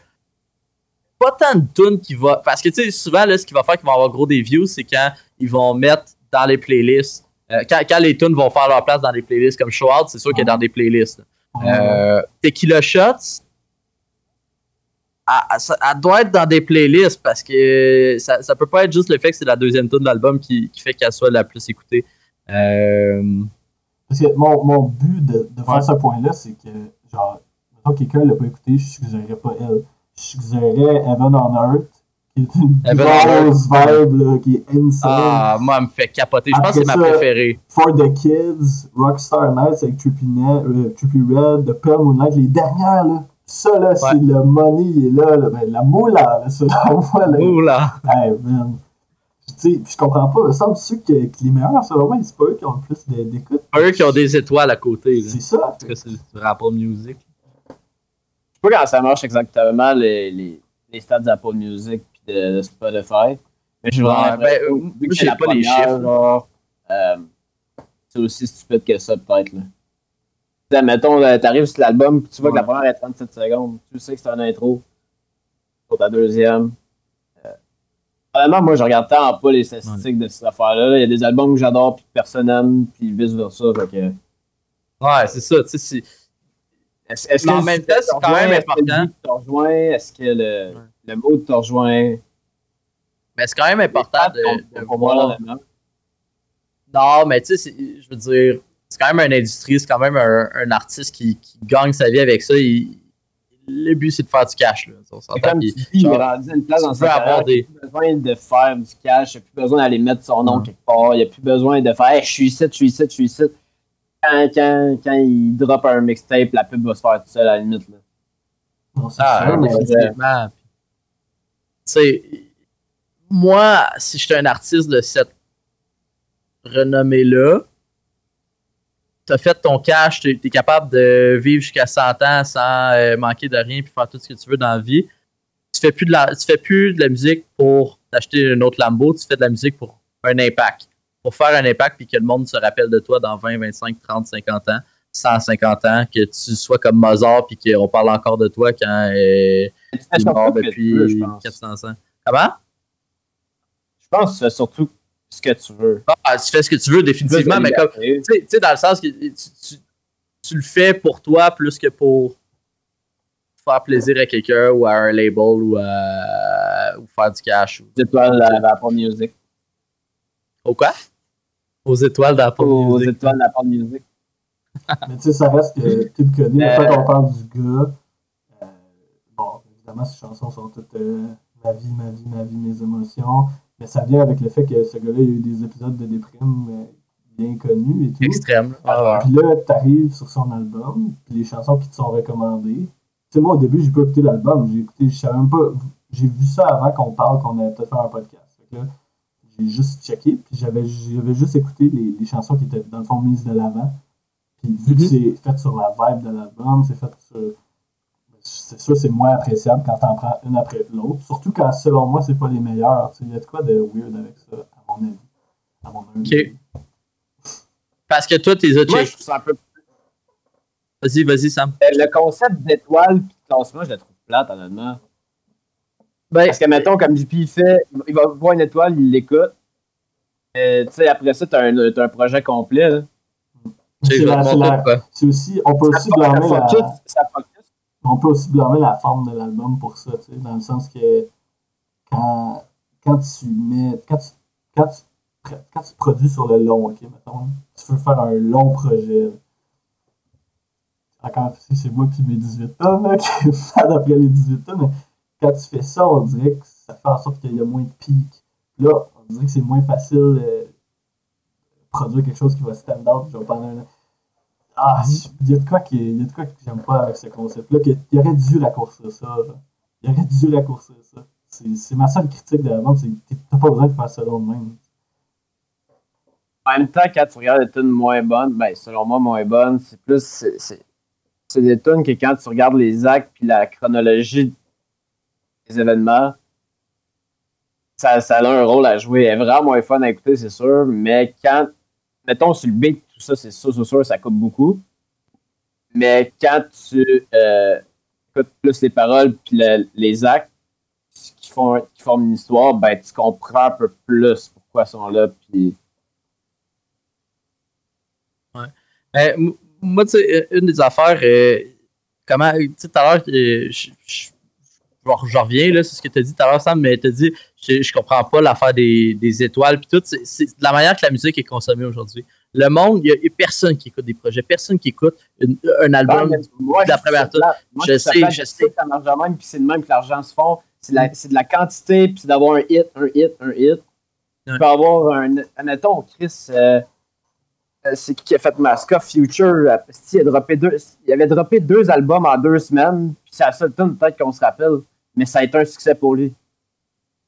C: pas tant de tunes qui va. Parce que tu sais, souvent, là, ce qui va faire qu'ils vont avoir gros des views, c'est quand ils vont mettre dans les playlists. euh, quand, quand les tunes vont faire leur place dans les playlists comme Show Out, c'est sûr qu'il est dans des playlists. Euh, Tequila Shots, elle, elle- ça- elle doit être dans des playlists parce que ça, ça peut pas être juste le fait que c'est la deuxième tune de l'album qui, qui fait qu'elle soit la plus écoutée. Euh,
B: Parce que mon, mon but de, de faire
C: Ouais.
B: ce point-là, c'est que, genre, mettons que quelqu'un l'a pas écouté, je suggérerais pas elle. Je suggérerais Heaven on Earth, une grosse vibe, là, qui est insane.
C: ah, moi, elle me fait capoter. Je pense que c'est ma préférée.
B: For the Kids, Rockstar Nights avec Trippy, Ne- euh, Trippy Red, The Pearl Moonlight, les dernières, là. Ça, là, c'est le money, il est là, là. Ben, la moula, là, ça, la voix, là.
C: Oula.
B: Hey, man. Tu sais, puis je comprends pas, il me semble que, que les meilleurs, c'est vraiment, c'est pas eux qui ont le plus d'écoute.
C: Eux qui ont des étoiles à côté. là.
B: C'est ça.
C: Parce que c'est sur Apple Music.
A: Je sais pas comment ça marche exactement, les, les, les stats d'Apple Music de, de Spotify. Mais j'ai vraiment
C: Ouais,
A: l'impression
C: ben,
A: vu que c'est la
C: pas les
A: première,
C: chiffres.
A: genre, euh, c'est aussi stupide que ça, peut-être. là. Tu sais, Mettons, euh, t'arrives sur l'album, puis tu vois que la première est 37 secondes. Tu sais que c'est un intro. Pour ta deuxième. Euh, Honnêtement, moi, je regarde tant pas les statistiques de cette affaire-là. Il y a des albums que j'adore, puis que personne n'aime, puis vice-versa. Que.
C: Ouais, c'est ça. Tu sais,
A: Est-ce est-ce que
C: en même temps, c'est quand même important.
A: Est-ce que le,
C: Ouais.
A: Le mot te rejoint?
C: mais c'est quand même important de, de voir. Non, mais tu sais, je veux dire, c'est quand même une industrie, c'est quand même un, un artiste qui, qui gagne sa vie avec ça. Il- le but, c'est de faire du cash. Là, on s'entend,
A: C'est comme
C: puis
A: tu dis, il à une place dans sa carrière,
C: des-
A: il n'y a plus besoin de faire du cash, il n'y a plus besoin d'aller mettre son nom quelque part, il n'y a plus besoin de faire hey, je suis ici, je suis ici, je suis ici. Quand, quand, quand il drop un mixtape, la pub va se faire tout seul à la limite. Là.
B: C'est
C: Ah,
B: sûr, mais-
C: définitivement. Tu moi, si j'étais un artiste de cette renommée-là, t'as fait ton cash, t'es es capable de vivre jusqu'à 100 ans sans euh, manquer de rien puis faire tout ce que tu veux dans la vie. Tu fais plus de la, tu fais plus de la musique pour t'acheter une autre Lambo, tu fais de la musique pour un impact. Pour faire un impact puis que le monde se rappelle de toi dans 20, 25, 30, 50 ans, 150 ans, que tu sois comme Mozart puis qu'on parle encore de toi quand euh,
A: Tu
C: il est mort
A: veux,
C: depuis
A: pense.
C: 400 ans. Comment?
A: Je pense que tu fais surtout ce que tu veux.
C: Ah, tu fais ce que tu veux, définitivement, mais comme, tu sais- dans le sens que tu, tu- tu le fais pour toi plus que pour faire plaisir à quelqu'un ou à un label ou, à, ou faire du cash. Ou,
A: étoiles à Apple Music.
C: au quoi? Aux étoiles d'Apple
A: Aux
C: Music.
A: étoiles d'Apple Music.
B: Mais tu sais, ça reste que Kid Cudi, mais
A: Euh,
B: quand on parle du gars, euh, bon, évidemment, ces chansons sont toutes euh, ma vie, ma vie, ma vie, mes émotions. Mais ça vient avec le fait que ce gars-là, il y a eu des épisodes de déprime euh, bien connus et tout.
C: Extrême. Ah,
B: Puis là, t'arrives sur son album, puis les chansons qui te sont recommandées. Tu sais, moi, au début, j'ai pas écouté l'album. J'ai écouté, je savais même pas. J'ai vu ça avant qu'on parle, qu'on allait peut-être faire un podcast. Fait que là, j'ai juste checké, puis j'avais, j'avais juste écouté les, les chansons qui étaient, dans le fond, mises de l'avant. Puis vu que c'est fait sur la vibe de l'album, c'est fait sur. C'est sûr, c'est moins appréciable quand t'en prends une après l'autre. Surtout quand, selon moi, c'est pas les meilleurs. Il y a de quoi de weird avec ça, à mon avis. À mon avis.
C: Ok. Parce que toi, t'es
A: Moi,
C: check.
A: je trouve ça un peu.
C: Vas-y, vas-y, Sam.
A: Euh, Le concept d'étoile et de classement, je le trouve plate, honnêtement.
C: Ben,
A: Parce que, mettons, comme JP il fait, il va voir une étoile, il l'écoute. Euh, tu sais, après ça, t'as un, t'as un projet complet. Là.
B: C'est aussi, on peut aussi blâmer la, on peut aussi blâmer la forme de l'album pour ça, tu sais, dans le sens que quand, quand tu mets, quand tu, quand, tu, quand tu produis sur le long, ok, mettons, tu veux faire un long projet. là. Encore, si c'est moi qui mes 18 tonnes, là, qui est fan après les 18 tonnes, mais quand tu fais ça, on dirait que ça fait en sorte qu'il y a moins de pics. Là, on dirait que c'est moins facile de produire quelque chose qui va stand out, un an. Ah, il y a de quoi qui y a de quoi que j'aime pas avec ce concept-là, qu'il aurait dû raccourcir ça. Il aurait dû raccourcir ça. C'est ma seule critique de l'album, c'est que t'as pas besoin de faire ça même.
A: En même temps, quand tu regardes des tunes moins bonnes, ben, selon moi, moins bonnes, c'est plus. c'est des tunes que quand tu regardes les actes puis la chronologie des événements, ça, ça a un rôle à jouer. Elle est vraiment moins fun à écouter, c'est sûr, mais quand. Mettons, sur le beat, tout ça, c'est sûr, c'est sûr, ça coupe beaucoup. Mais quand tu euh, écoutes plus les paroles puis le- les actes qui, font, qui forment une histoire, ben, tu comprends un peu plus pourquoi ils sont là. Puis
C: Ben, m- moi, tu sais, une des affaires, euh, comment, tu sais, tout à l'heure, euh, je, je, reviens, là, c'est ce que tu as dit tout à l'heure, Sam, mais tu as dit, je, je comprends pas l'affaire des, des étoiles, puis tout, c'est- la manière que la musique est consommée aujourd'hui. Le monde, il y, a- personne qui écoute des projets, personne qui écoute une- un album.
A: Ben, moi,
C: de la première.
A: Moi,
C: Je sais, je
A: sais que ça marche de même, puis c'est de même que l'argent se fond. C'est de la- c'est de la quantité, puis c'est d'avoir un hit, un hit, un hit. Tu peux avoir un. Admettons, Chris, euh, c'est qui qui a fait Masca Future? euh, Il, a droppé deux, il avait droppé deux albums en deux semaines, puis c'est la seule tune peut-être qu'on se rappelle, mais ça a été un succès pour lui.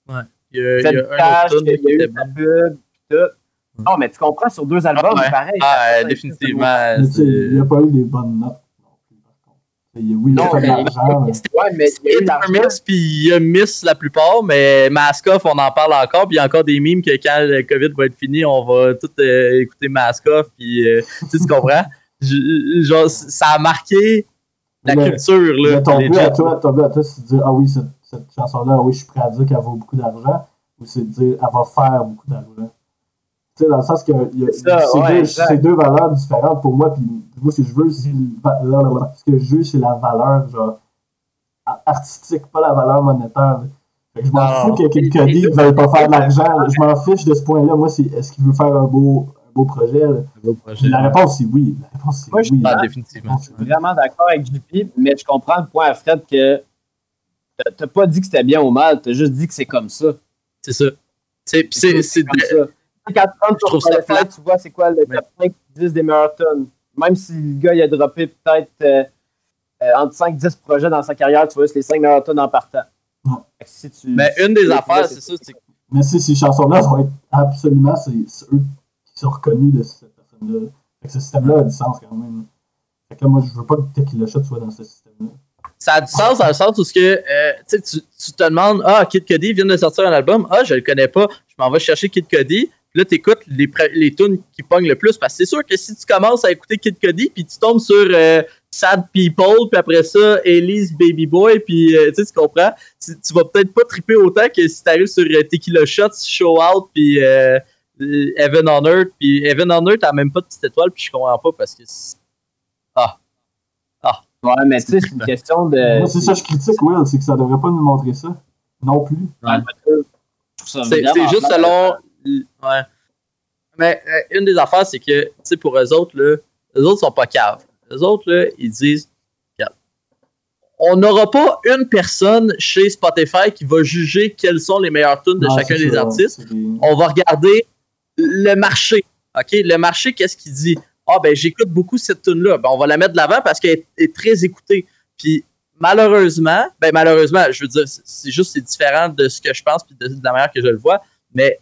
C: Il y a, il y
A: a
C: un autre tune
A: il y a eu sa pub, puis tout. Non, mais tu comprends, sur deux albums,
C: Ouais.
A: pareil.
C: Ah, euh, définitivement.
B: Il n'y a pas eu des bonnes notes non plus, par contre. Il y a- Oui, il
A: Non, y a
C: miss, puis il a miss la plupart, mais Maskoff, on en parle encore, puis il y a encore des mimes que quand le COVID va être fini, on va tout euh, écouter Maskoff, puis euh, tu sais, tu comprends? Je- Genre, ça a marqué la
B: Mais-
C: culture, là.
B: Mais ton but, à toi, ton but à toi, c'est de dire Ah oui, cette, cette chanson-là, ah oui, je suis prêt à dire qu'elle vaut beaucoup d'argent, ou c'est de dire Elle va faire beaucoup d'argent. Tu sais, dans le sens que y a-
A: ouais,
B: deux valeurs différentes pour moi, puis moi, ce que je veux, c'est ce que je veux, c'est la valeur genre, artistique, pas la valeur monétaire. là. Fait que je m'en fous que Cudi ne veuille pas faire de l'argent. Je m'en fiche de ce point-là. Moi, c'est est-ce qu'il veut faire un beau, un beau projet? la réponse, c'est oui. La réponse,
A: Moi, je-
B: oui.
C: Ah, définitivement.
A: Je suis vraiment d'accord avec JP, mais je comprends le point à Fred que t'as- pas dit que c'était bien ou mal, t'as juste dit que c'est comme ça.
C: C'est ça. C'est, c'est.
A: Quand tu rentres sur tu vois c'est quoi le top 5, 10 des meilleurs tonnes. Même si le gars il a droppé peut-être euh, euh, entre 5 10 projets dans sa carrière, tu vois, c'est les 5 meilleures tonnes en partant.
B: Ouais.
A: Fait que Si tu,
C: mais une des affaires, c'est ça, c'est que
B: Mais si ces chansons-là vont être absolument, c'est c'est eux qui sont reconnus de cette personne-là. Fait que ce système-là a du sens quand même. Fait que là, moi, je veux pas que Tequila Shot soit dans ce système-là.
C: ça a du sens dans le sens où ce que, euh, tu, tu, tu te demandes Ah, Kid Cudi vient de sortir un album. Ah, je le connais pas. Je m'en vais chercher Kid Cudi. Là, tu écoutes les, les tunes qui pognent le plus. Parce que c'est sûr que si tu commences à écouter Kid Cudi, puis tu tombes sur euh, Sad People, puis après ça, Elise Baby Boy, puis euh, tu sais, tu comprends, tu, tu vas peut-être pas triper autant que si tu arrives sur euh, Tequila Shots, Show Out, puis euh, euh, Heaven on Earth. Puis Heaven on Earth, t'as même pas de petite étoile, puis je comprends pas parce que. c'est-
A: Ouais, mais tu sais, c'est une question de.
B: moi, c'est ça que je critique, Will, c'est que ça devrait pas nous montrer ça. Non plus.
A: Ouais,
C: C'est juste selon. Ouais. Mais euh, une des affaires, c'est que, tu sais, pour eux autres, là, eux autres sont pas caves. Eux autres, là, ils disent, on n'aura pas une personne chez Spotify qui va juger quelles sont les meilleures tunes de chacun des
B: ça,
C: artistes. On va regarder le marché. OK? Le marché, qu'est-ce qu'il dit? Ah, ben, j'écoute beaucoup cette tune-là. Ben, on va la mettre de l'avant parce qu'elle est, très écoutée. Puis, malheureusement, ben, malheureusement, je veux dire, c'est- c'est juste, c'est différent de ce que je pense puis de, de la manière que je le vois, mais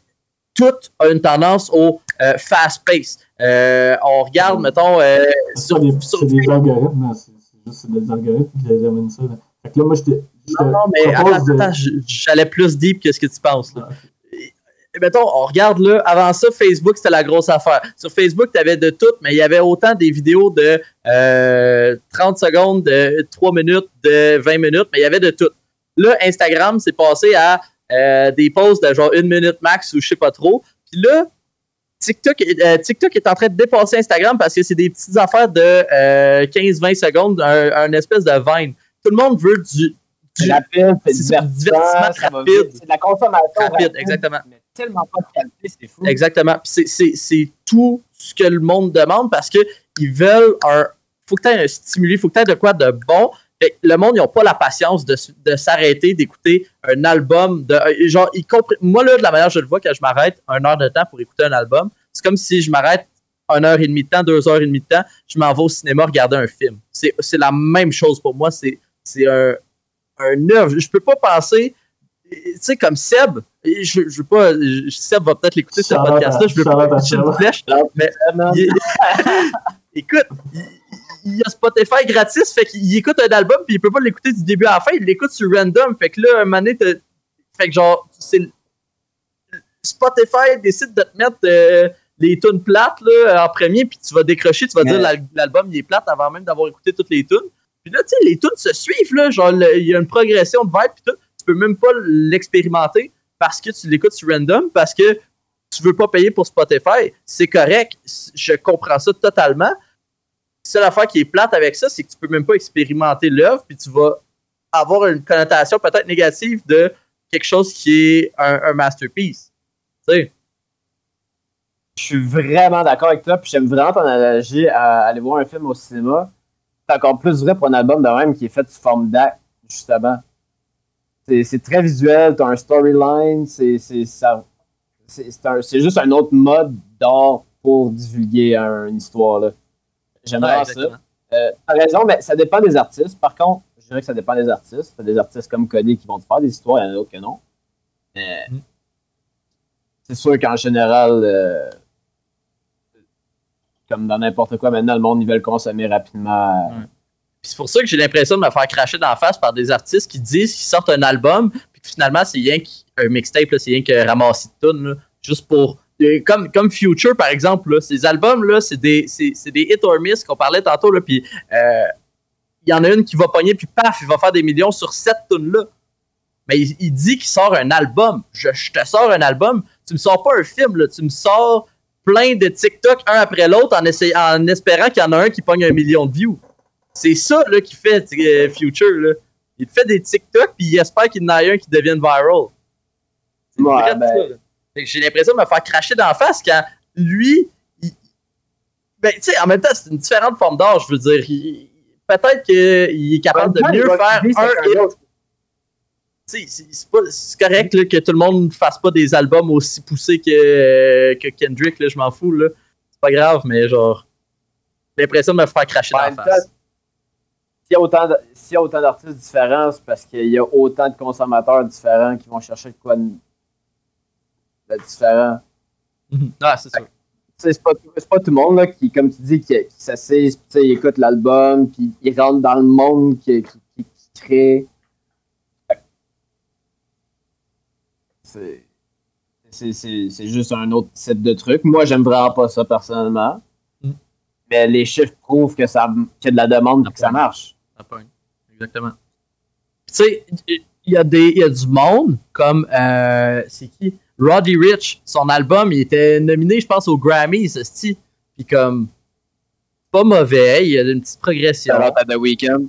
C: tout a une tendance au euh, fast pace. Euh, on regarde, mettons, euh,
B: C'est des, des algorithmes, là. c'est juste des algorithmes qui amènent ça. là. Fait que là, moi, je te,
C: Non, non, mais attends,
B: de-
C: j'allais plus deep que ce que tu penses. Là.
B: Ah,
C: Et, mettons, on regarde là, avant ça, Facebook, c'était la grosse affaire. Sur Facebook, tu avais de tout, mais il y avait autant des vidéos de euh, 30 secondes, de 3 minutes, de 20 minutes, mais il y avait de tout. Là, Instagram, c'est passé à euh, des posts de genre une minute max ou je sais pas trop. Puis là, TikTok, est- euh, TikTok est en train de dépasser Instagram parce que c'est des petites affaires de euh, 15-20 secondes, un, un espèce de Vine. Tout le monde veut du, du-
A: rapide, c'est
C: divertissement rapide.
A: C'est de la consommation
C: Rapide, exactement.
A: Mais tellement pas de qualité, c'est fou.
C: Exactement. Puis c'est- c'est c'est tout ce que le monde demande parce qu'ils veulent un. faut que tu aies un stimuli, faut que tu aies de quoi de bon. Fait le monde, ils n'ont pas la patience de, de s'arrêter, d'écouter un album. De, euh, genre, Moi, là, de la manière que je le vois, quand je m'arrête une heure de temps pour écouter un album, c'est comme si je m'arrête une heure et demie de temps, deux heures et demie de temps, je m'en vais au cinéma regarder un film. C'est c'est la même chose pour moi. C'est c'est un, un œuvre. Je peux pas penser. Tu sais, comme Seb, je, je veux pas. je- Seb va peut-être l'écouter ce
B: Shout out
C: podcast-là. Je veux pas pitcher une flèche. Mais écoute, il, a Spotify gratis, fait qu'il écoute un album puis il peut pas l'écouter du début à la fin, il l'écoute sur random. Fait que là, un moment donné, t'as- fait que genre, c'est Spotify décide de te mettre euh, les tunes plates là, en premier, puis tu vas décrocher, tu vas
A: Mais-
C: dire l'al- l'album il est plate avant même d'avoir écouté toutes les tunes. Puis là, tu sais, les tunes se suivent, là, genre, il y a une progression de vibe, puis tout. Tu peux même pas l'expérimenter parce que tu l'écoutes sur random, parce que tu veux pas payer pour Spotify. C'est correct, je comprends ça totalement. Seule affaire qui est plate avec ça, c'est que tu peux même pas expérimenter l'œuvre, puis tu vas avoir une connotation peut-être négative de quelque chose qui est un, masterpiece. Tu sais.
A: Je suis vraiment d'accord avec toi, puis j'aime vraiment ton analogie à aller voir un film au cinéma. C'est encore plus vrai pour un album de même qui est fait sous forme d'acte, justement. C'est très visuel, t'as un storyline, c'est juste un autre mode d'art pour divulguer un- une histoire. là. J'aime
C: Ouais,
A: vraiment ça. Euh, T'as raison, mais ça dépend des artistes. Par contre, je dirais que ça dépend des artistes. T'as des artistes comme Cody qui vont te faire des histoires, il y en a d'autres que non. Mais
C: Mm.
A: c'est sûr qu'en général, euh, comme dans n'importe quoi, maintenant, le monde, ils veulent consommer rapidement.
C: Ouais. Puis c'est pour ça que j'ai l'impression de me faire cracher dans la face par des artistes qui disent qu'ils sortent un album, puis que finalement, c'est rien qu'un mixtape, c'est rien que ramasser de tunes, juste pour. Euh, Comme, comme Future, par exemple, là, ces albums, là, c'est des, c'est, c'est des hit or miss qu'on parlait tantôt, là, puis euh, il y en a une qui va pogner, puis paf, il va faire des millions sur cette tune-là. Mais il, il dit qu'il sort un album. Je, je te sors un album, tu me sors pas un film, là, tu me sors plein de TikTok un après l'autre en, espérant qu'il y en a un qui pogne un million de views. C'est ça là, qui fait euh, Future. Là. Il fait des TikTok puis il espère qu'il y en a un qui devienne viral. C'est
A: Ouais, ben-
C: J'ai l'impression de me faire cracher d'en face quand lui, il- ben, tu sais, en même temps, c'est une différente forme d'art, je veux dire. Il- Peut-être qu'il est capable de mieux faire un c'est- correct là, que tout le monde ne fasse pas des albums aussi poussés que, que Kendrick, là, je m'en fous. là. C'est pas grave, mais genre, j'ai l'impression de me faire cracher dans la
A: temps,
C: face.
A: S'il y a autant de- s'il y a autant d'artistes différents, c'est parce qu'il y a autant de consommateurs différents qui vont chercher de quoi de différent.
C: Mhm. Ah, c'est sûr.
A: C'est pas, pas tout le monde là, qui, comme tu dis, qui, qui s'assise, il écoute l'album, puis il rentre dans le monde qui, qui, qui- qui crée. C'est, juste un autre type de truc. Moi, j'aime vraiment pas ça personnellement.
C: Mm.
A: Mais les chiffres prouvent que ça, qu'il y a de la demande et que ça marche.
C: Ça pogne. Exactement. Tu sais, il y, a des- il y a du monde comme. euh, c'est qui? Roddy Rich, son album, il était nominé, je pense, aux Grammys, ce Puis comme. Pas mauvais, il y a une petite progression.
A: À The Weeknd.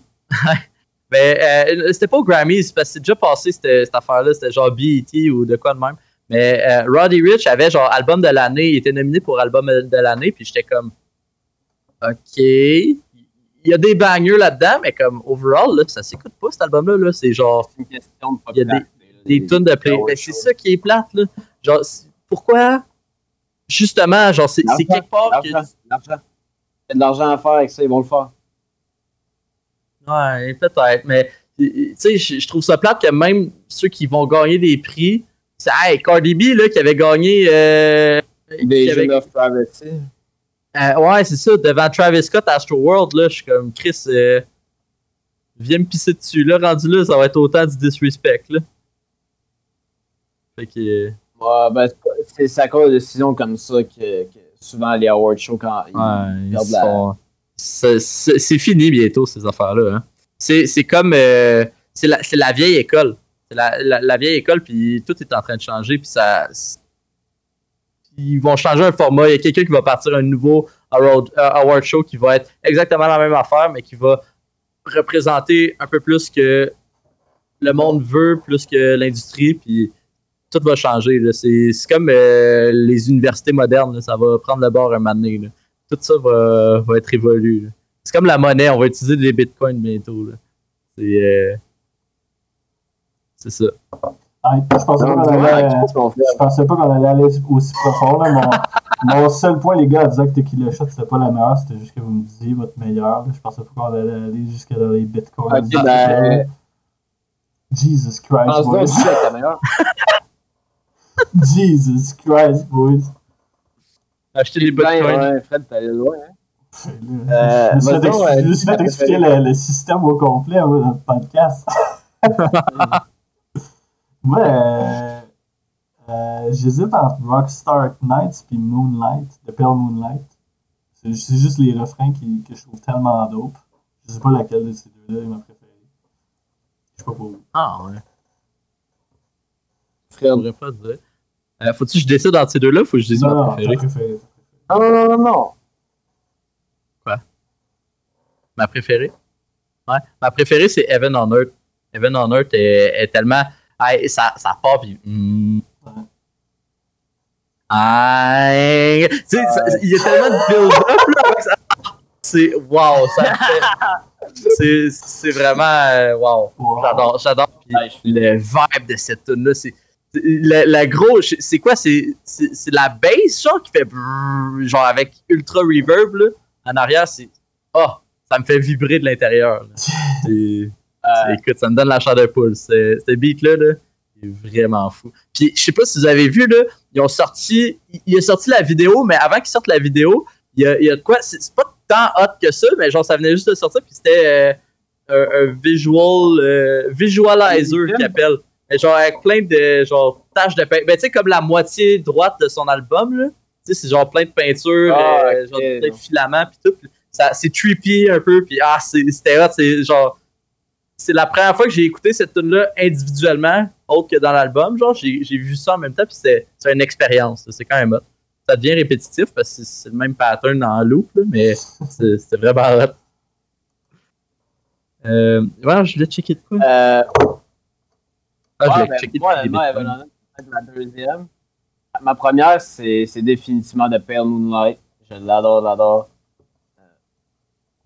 C: Mais euh, c'était pas aux Grammys, parce que c'est déjà passé cette, cette affaire-là, c'était genre BET ou de quoi de même. Mais euh, Roddy Rich avait genre album de l'année, il était nominé pour album de l'année, puis j'étais comme OK. Il y a des bangers là-dedans, mais comme overall, là, ça s'écoute pas cet album-là. Là. C'est genre
A: C'est une question de
C: Il y a
A: popularité.
C: Des tonnes de play. Ben, c'est ça qui est plate, là. Genre, pourquoi justement, genre, c'est quelque part que.
A: L'argent. Il y a de l'argent à faire avec ça, ils vont le faire.
C: Ouais, peut-être, mais tu sais, je trouve ça plate que même ceux qui vont gagner des prix, c'est hey, Cardi B là, qui avait gagné. euh,
A: Des
C: avait-
A: jeunes of Privacy.
C: Euh, ouais, c'est ça. Devant Travis Scott, Astro World, là, je suis comme Chris. Euh, viens me pisser dessus. Là, rendu là, ça va être autant du disrespect. Là. Fait que. euh,
A: Ouais, ben, c'est à cause de décisions comme ça que, que souvent les award shows, quand ils
C: Ouais, ils
A: perdent la-
C: sont- C'est fini bientôt, ces affaires-là. hein. C'est comme. euh, c'est la, la vieille école. C'est la, la- la vieille école, puis tout est en train de changer, puis ça. Ils vont changer un format. Il y a quelqu'un qui va partir un nouveau award, euh, award show qui va être exactement la même affaire, mais qui va représenter un peu plus que le monde veut, plus que l'industrie, puis tout va changer. C'est c'est comme euh, les universités modernes, là. ça va prendre le bord un moment donné. là tout ça va, va être évolué. C'est comme la monnaie, on va utiliser des bitcoins bientôt. C'est euh, c'est ça.
B: Je pensais pas
A: Non,
B: qu'on allait,
A: qu'est-ce qu'on fait?
B: je pensais pas qu'on allait aller aussi profond. Là. Mon, mon seul point, les gars, à dire que Tequila Shot, c'était pas la meilleure, c'était juste que vous me disiez votre meilleure. là. Je pensais pas qu'on allait aller jusque dans les bitcoins.
A: Ok, ben,
B: Jesus Christ,
A: pense donc
B: boys.
A: aussi avec la meilleure.
B: Jesus Christ, boys.
C: Acheter des
A: Ben,
C: bitcoins.
A: ouais, Fred, t'es allé loin. Hein?
B: Là, je me suis fait,
A: euh,
B: fait expliquer le, le système au complet dans le podcast. Moi, euh, euh, j'hésite entre Rockstar Nights et Moonlight, The Pale Moonlight. C'est c'est juste les refrains qui, que je trouve tellement dope. Je sais pas laquelle de ces deux-là est ma préférée. Je sais pas pour vous.
C: Ah ouais. Je pas dire. Euh, Faut-tu que je décide entre ces deux-là ou faut que je dise
B: Non,
C: préférée?
B: ta préférée.
A: Non, non, non, non, non.
C: Ma préférée? Ouais. Ma préférée, c'est Heaven on Earth. Heaven on Earth est, est tellement. Hey, ça, ça part puis. mm.
B: Ouais.
C: Hey. Tu sais, il y a tellement de build-up là. ça. C'est. Wow, ça fait. C'est, c'est vraiment. euh, wow.
B: Wow.
C: J'adore, j'adore. Puis le vibe de cette tune là c'est. C'est- La, la gros, je- c'est quoi? C'est, c'est, c'est la bass, genre, qui fait brrr, genre avec ultra reverb, là. En arrière, c'est. Oh, ça me fait vibrer de l'intérieur.
A: Euh,
C: Écoute, ça me donne la chair de poule. Ce ce beat-là, là, il est vraiment fou. Puis, je sais pas si vous avez vu, là, ils ont sorti, il- a sorti la vidéo, mais avant qu'ils sortent la vidéo, il y a, il y a de quoi, c'est pas tant hot que ça, mais genre, ça venait juste de sortir, puis c'était euh, un, un visual, euh, visualizer qu'il appelle. Genre, avec plein de, genre, taches de peinture. Ben, tu sais, comme la moitié droite de son album, là. Tu sais, c'est genre plein de peinture,
A: Ah,
C: euh, genre plein de filaments, puis tout. Ça- C'est trippy un peu, puis ah, c'est- c'était hot, c'est genre c'est la première fois que j'ai écouté cette tune là individuellement, autre que dans l'album. Genre, j'ai vu ça en même temps, puis c'est une expérience. C'est quand même hot. Ça devient répétitif parce que c'est- le même pattern en loop, là, mais c'est c'est vraiment hot. Euh, ouais, je voulais checker de quoi?
A: euh,
C: Ah,
A: ben, moi, honnêtement, ma deuxième. Ma première, c'est c'est définitivement de Pale Moonlight. Je l'adore, l'adore. Euh,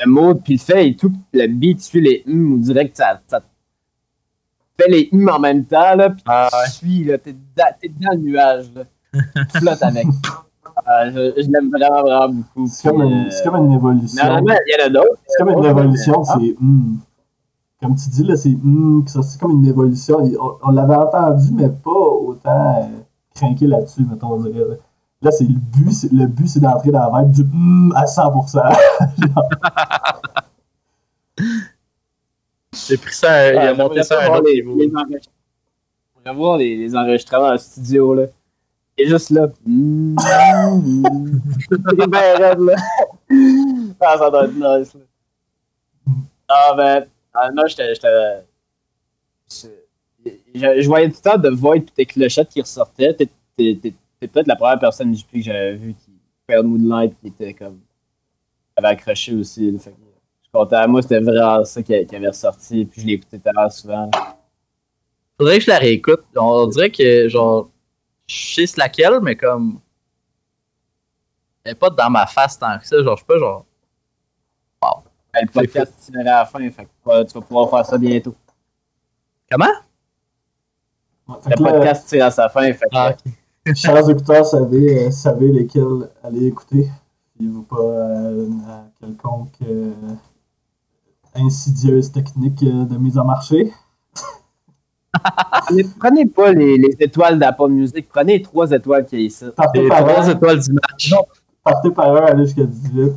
A: Le mot, puis le fait et tout, le beat suit les hum, on dirait que ça, ça fait les hum en même temps, là, puis
C: Ah,
A: tu suis, là, t'es dans, t'es dans le nuage, là. Tu flottes avec. Euh, je je l'aime vraiment, vraiment beaucoup.
B: C'est comme,
A: euh,
B: comme une évolution.
A: il y en a d'autres.
B: C'est comme une évolution, c'est hum. Comme tu dis, là, c'est c'est comme une évolution. On, on l'avait entendu, mais pas autant euh, craqué là-dessus, mettons, on dirait. Là, Là, c'est le but, c'est, le but, c'est d'entrer dans la vibe du hum à 100%.
C: J'ai pris ça, il a
A: Ouais,
C: monté ça à un autre
A: les,
C: niveau.
A: voir les, les enregistrements dans le studio, là. Est juste là. Mm. C'est bien raide, là. Ah, ça doit être nice, là. Ah, ben, ah, non, j'étais. Je, voyais tout le temps de Void et tes clochettes qui ressortaient. T'es peut-être la première personne JP que j'avais vue qui Moonlight qui était comme. avait accroché aussi. là. Fait que, je suis content. Moi, c'était vraiment ça qui, avait ressorti. Puis je écouté tellement souvent.
C: Faudrait que je la réécoute. On dirait que, genre, je sais c'est laquelle, mais comme. Elle est pas dans ma face tant que ça. Genre, je sais pas, genre.
A: Le podcast tirerait à la fin. Fait que euh, tu vas pouvoir faire ça bientôt.
C: Comment?
A: Le podcast tire à sa fin. Fait que,
C: Ah, ok.
B: chers écouteurs, savez, euh, savez lesquels aller écouter. Fiez-vous pas euh, à quelconque euh, insidieuse technique euh, de mise en marché.
A: prenez, prenez pas les, les étoiles d'Apple Music. Prenez les trois étoiles qu'il y a ici.
B: Partez
C: Les
B: par
C: trois étoiles du match.
B: Non. partez par un, aller jusqu'à 18.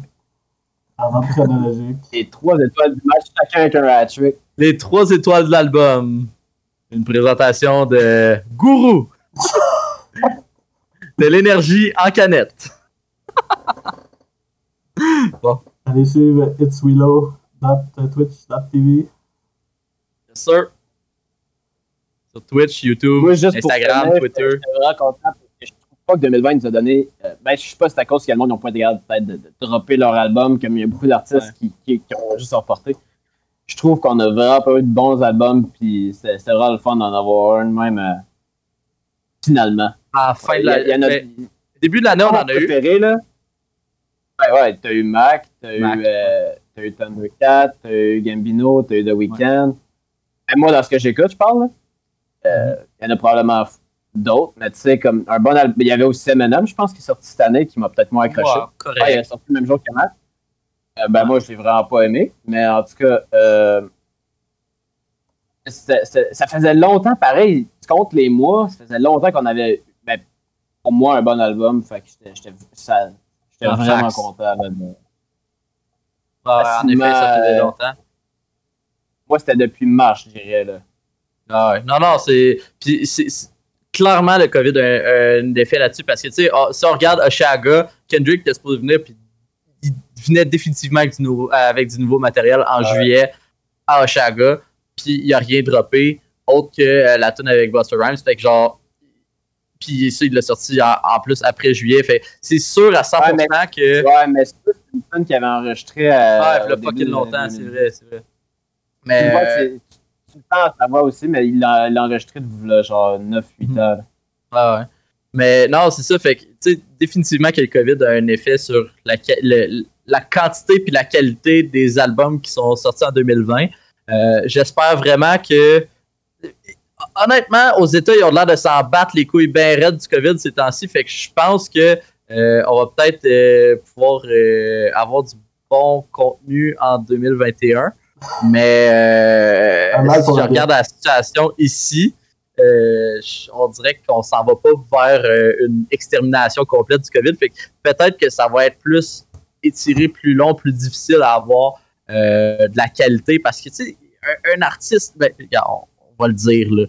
B: Chronologique.
A: Les trois étoiles du match, chacun avec un hat-trick.
C: Les trois étoiles de l'album. Une présentation de Gourou. de l'énergie en canette. bon.
B: Allez suivre It's Willow.twitch.tv.
C: Yes, sir. Sur Twitch, YouTube,
A: Moi, juste pour
C: Instagram,
A: finir,
C: Twitter.
A: Je suis vraiment content parce que je trouve pas que 2020 nous a donné. euh, ben, je sais pas si c'est à cause qu'également ils n'ont pas été peut-être de, de dropper leur album, comme il y a beaucoup d'artistes qui, qui, qui ont juste reporté. Je trouve qu'on a vraiment pas eu de bons albums, puis c'est vraiment le fun d'en avoir un même. euh, finalement.
C: À la fin de
A: y a- y
C: début de l'année, on en a eu.
A: là. Ouais, ouais, t'as eu Mac, t'as eu, euh, t'as eu Thundercat, t'as eu Gambino, t'as eu The Weeknd. Moi, dans ce que j'écoute, je parle, euh, il y en a probablement d'autres, mais tu sais, comme un bon album. Il y avait aussi Eminem, je pense, qui est sorti cette année, qui m'a peut-être moins accroché.
C: Ouais,
A: il
C: correct.
A: est sorti le même jour que Mac. Euh, ben, moi, je l'ai vraiment pas aimé, mais en tout cas, euh, ça faisait longtemps, pareil, tu comptes les mois, ça faisait longtemps qu'on avait, ben, pour moi, un bon album, fait que j'étais- vraiment content.
C: en effet, ça faisait
A: euh,
C: longtemps.
A: Moi, c'était depuis mars, je dirais. Là.
C: Ah ouais. Non, non, c'est. Puis c'est c'est- clairement le COVID a un, un effet là-dessus parce que, tu sais, ah, si on regarde Oshaga, Kendrick était supposé venir, puis il venait définitivement avec du nouveau, avec du nouveau matériel en
A: Ouais.
C: juillet à Oshaga, puis il a rien droppé autre que euh, la tune avec Buster Rhymes. Fait que, genre. Puis ça, il l'a sorti en, en plus après juillet. Fait c'est sûr à 100%
A: Ouais, mais-
C: que.
A: Ouais, mais c'est une tune qui avait enregistré. Euh,
C: Ouais, il
A: début
C: fucking longtemps, c'est vrai, c'est vrai. Mais.
A: Le penses, ça va aussi, mais il l'a enregistré de genre 9-8
C: Mhm.
A: ans. là.
C: Ah ouais. Mais non, c'est ça. Fait que, tu sais, définitivement que le COVID a un effet sur la, le- la quantité puis la qualité des albums qui sont sortis en 2020. Euh, J'espère vraiment que. Honnêtement, aux États, ils ont l'air de s'en battre les couilles bien raides du COVID ces temps-ci. Fait que je pense que euh, on va peut-être euh, pouvoir avoir du bon contenu en 2021. Mais euh, si je regarde la situation ici, euh, on dirait qu'on s'en va pas vers euh, une extermination complète du COVID. Fait que peut-être que ça va être plus étiré, plus long, plus difficile à avoir euh, de la qualité. Parce que, tu sais, un, un artiste, ben, regarde, on, on va le dire, là,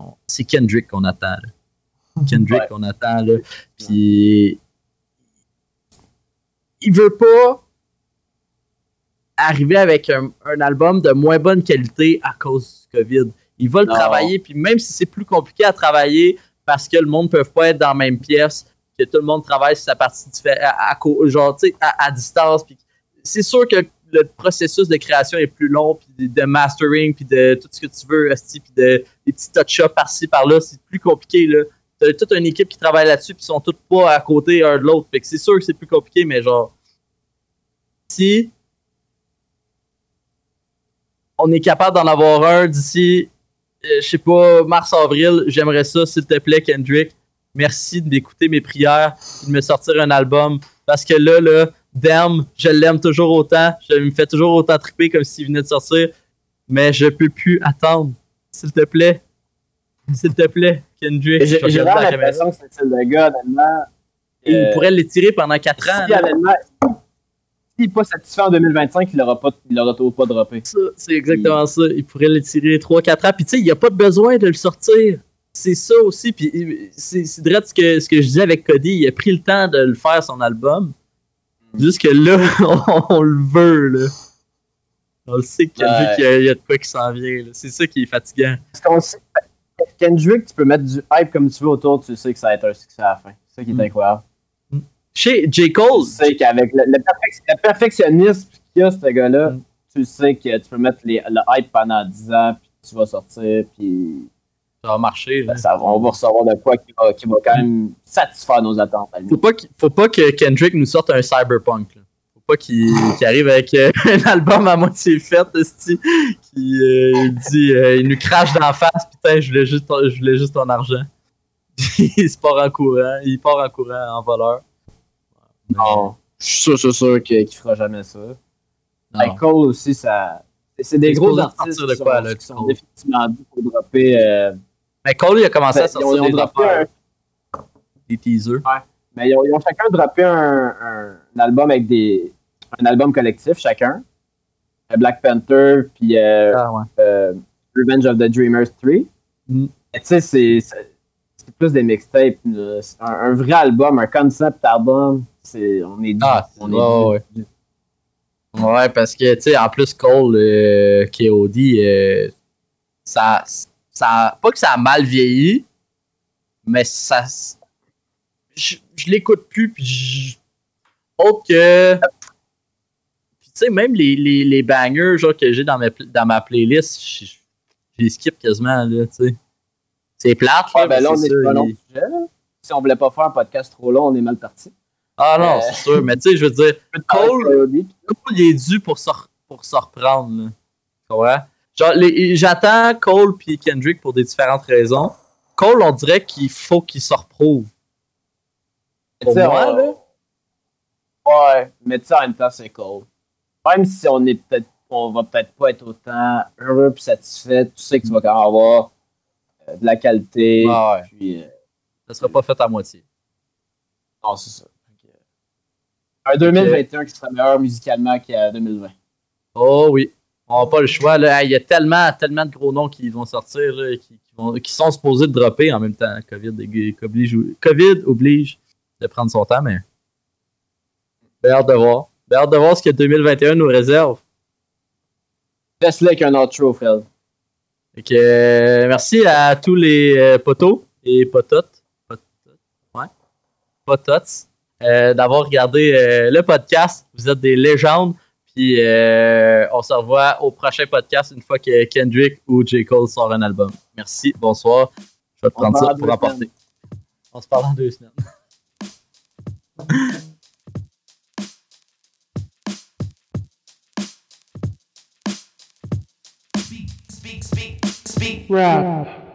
C: on- c'est Kendrick qu'on attend. là. Kendrick
A: Ouais.
C: qu'on attend. Là. Puis, il veut pas arriver avec un, un album de moins bonne qualité à cause du COVID. Il va le
A: Non.
C: travailler, puis même si c'est plus compliqué à travailler parce que le monde ne peut pas être dans la même pièce, que tout le monde travaille sur sa partie à, à genre, distance. puis c'est sûr que le processus de création est plus long, puis de, de mastering, puis de tout ce que tu veux, puis de, des petits touch-ups par-ci, par-là, c'est plus compliqué. Là. T'as toute une équipe qui travaille là-dessus, puis ils sont tous pas à côté un de l'autre. Fait que c'est sûr que c'est plus compliqué, mais genre, si on est capable d'en avoir un d'ici, euh, je sais pas, mars-avril, j'aimerais ça, s'il te plaît, Kendrick. Merci d'écouter mes prières et de me sortir un album. Parce que là, là, Damn, je l'aime toujours autant. Je me fais toujours autant triper comme s'il venait de sortir. Mais je peux plus attendre. S'il te plaît. S'il te plaît, Kendrick.
A: J'ai vraiment l'impression que c'est le gars, honnêtement.
C: Et
A: euh,
C: Il pourrait l'étirer pendant 4 ans.
A: si, honnêtement, s'il n'est pas satisfait en 2025, il n'aura pas, il aura toujours pas droppé.
C: Ça, C'est exactement ça. Il pourrait l'étirer 3-4 ans. Puis tu sais, il n'y a pas besoin de le sortir. C'est ça aussi. Puis c'est direct ce que, ce que je disais avec Cody. Il a pris le temps de le faire, son album. Juste que là, on, on le veut. Là. On le sait que Kendrick,
A: Ouais.
C: il y a- il y, a de quoi qui s'en vient. C'est ça qui est fatigant.
A: Parce qu'on sait, Kendrick, tu peux mettre du hype comme tu veux autour, tu sais que ça va être un succès à la fin. C'est ça qui est
C: Mm.
A: incroyable.
C: Chez J. Cole,
A: Tu sais qu'avec le, le perfec- le perfectionnisme qu'il y a, ce gars-là,
C: Mm.
A: tu sais que tu peux mettre les- le hype pendant 10 ans, puis tu vas sortir, puis
C: ça va marcher.
A: ben, ça, va- on va recevoir de quoi qui va, qui va quand même satisfaire nos attentes.
C: Faut pas, faut pas que Kendrick nous sorte un cyberpunk. Là. Faut pas qu'il arrive avec euh, un album à moitié fait, qui euh, dit, euh, il nous crache d'en face, putain, je voulais juste, ton- je voulais juste ton argent. il se part en courant, il part en courant en voleur.
A: Non, je suis sûr, sûr, sûr qu'il fera jamais ça. Avec Cole aussi, ça. c'est- des gros artistes
C: de quoi,
A: sont,
C: là,
A: qui sont définitivement dits pour dropper. euh,
C: Mais Cole, il a commencé à
A: ben, ils ont,
C: sortir
A: ils ont
C: des, affaires,
A: un,
C: des teasers.
A: Mais ils ont, ils ont chacun droppé un, un, un album avec des. Un album collectif, chacun. Euh, Black Panther, puis euh,
C: Ah, ouais.
A: euh, Revenge of the Dreamers 3.
C: Mm.
A: Mais Tu sais, c'est- plus des mixtapes. un vrai album, un concept album. C'est, on est.
C: Ah,
A: on
C: ouais,
A: est.
C: Ouais, parce que, tu sais, en plus, Cole, euh, KOD, euh, ça, ça. Pas que ça a mal vieilli, mais ça. Je, je l'écoute plus, puis je. Autre que. Tu sais, même les, les, les bangers, genre, que j'ai dans, mes dans ma playlist, je, je les skip quasiment, là, tu sais. C'est plate, là,
A: Ouais, ben là, on est long
C: il-.
A: Si on voulait pas faire un podcast trop long, on est mal parti.
C: Ah non,
A: Euh.
C: c'est sûr, mais tu sais, je veux dire, Cole,
A: Cole.
C: Cole, il est dû pour se, pour se reprendre. Là. Les- j'attends Cole puis Kendrick pour des différentes raisons. Cole, on dirait qu'il faut qu'il se reprouve. Pour moi,
A: on-
C: là.
A: Ouais, mais tu sais, en même temps, c'est cool. Même si on est peut-être, on va peut-être pas être autant heureux et satisfait, tu sais que tu vas quand même avoir euh, de la qualité.
C: Ah ouais.
A: Puis, euh,
C: Ça sera pas fait à moitié.
A: non, c'est ça. Un 2021 qui sera meilleur musicalement qu'à 2020.
C: Oh oui. On n'a pas le choix. Là. Il y a tellement, tellement de gros noms qui vont sortir, là, qui, qui vont, qui sont supposés de dropper en même temps. COVID oblige, COVID oblige de prendre son temps, mais. Bien hâte de voir. Bien hâte de voir ce que 2021 nous réserve.
A: Laisse-le avec un outro, Fred.
C: Que, euh, merci à tous les euh, potos et pototes. Pototes, ouais. Pototes. Euh, d'avoir regardé euh, le podcast. Vous êtes des légendes. Puis euh, on se revoit au prochain podcast une fois que Kendrick ou J. Cole sort un album. Merci, bonsoir. Je vais te prendre ça pour emporter. On se parle dans deux semaines.
D: Speak, speak, speak, speak.
E: Rap.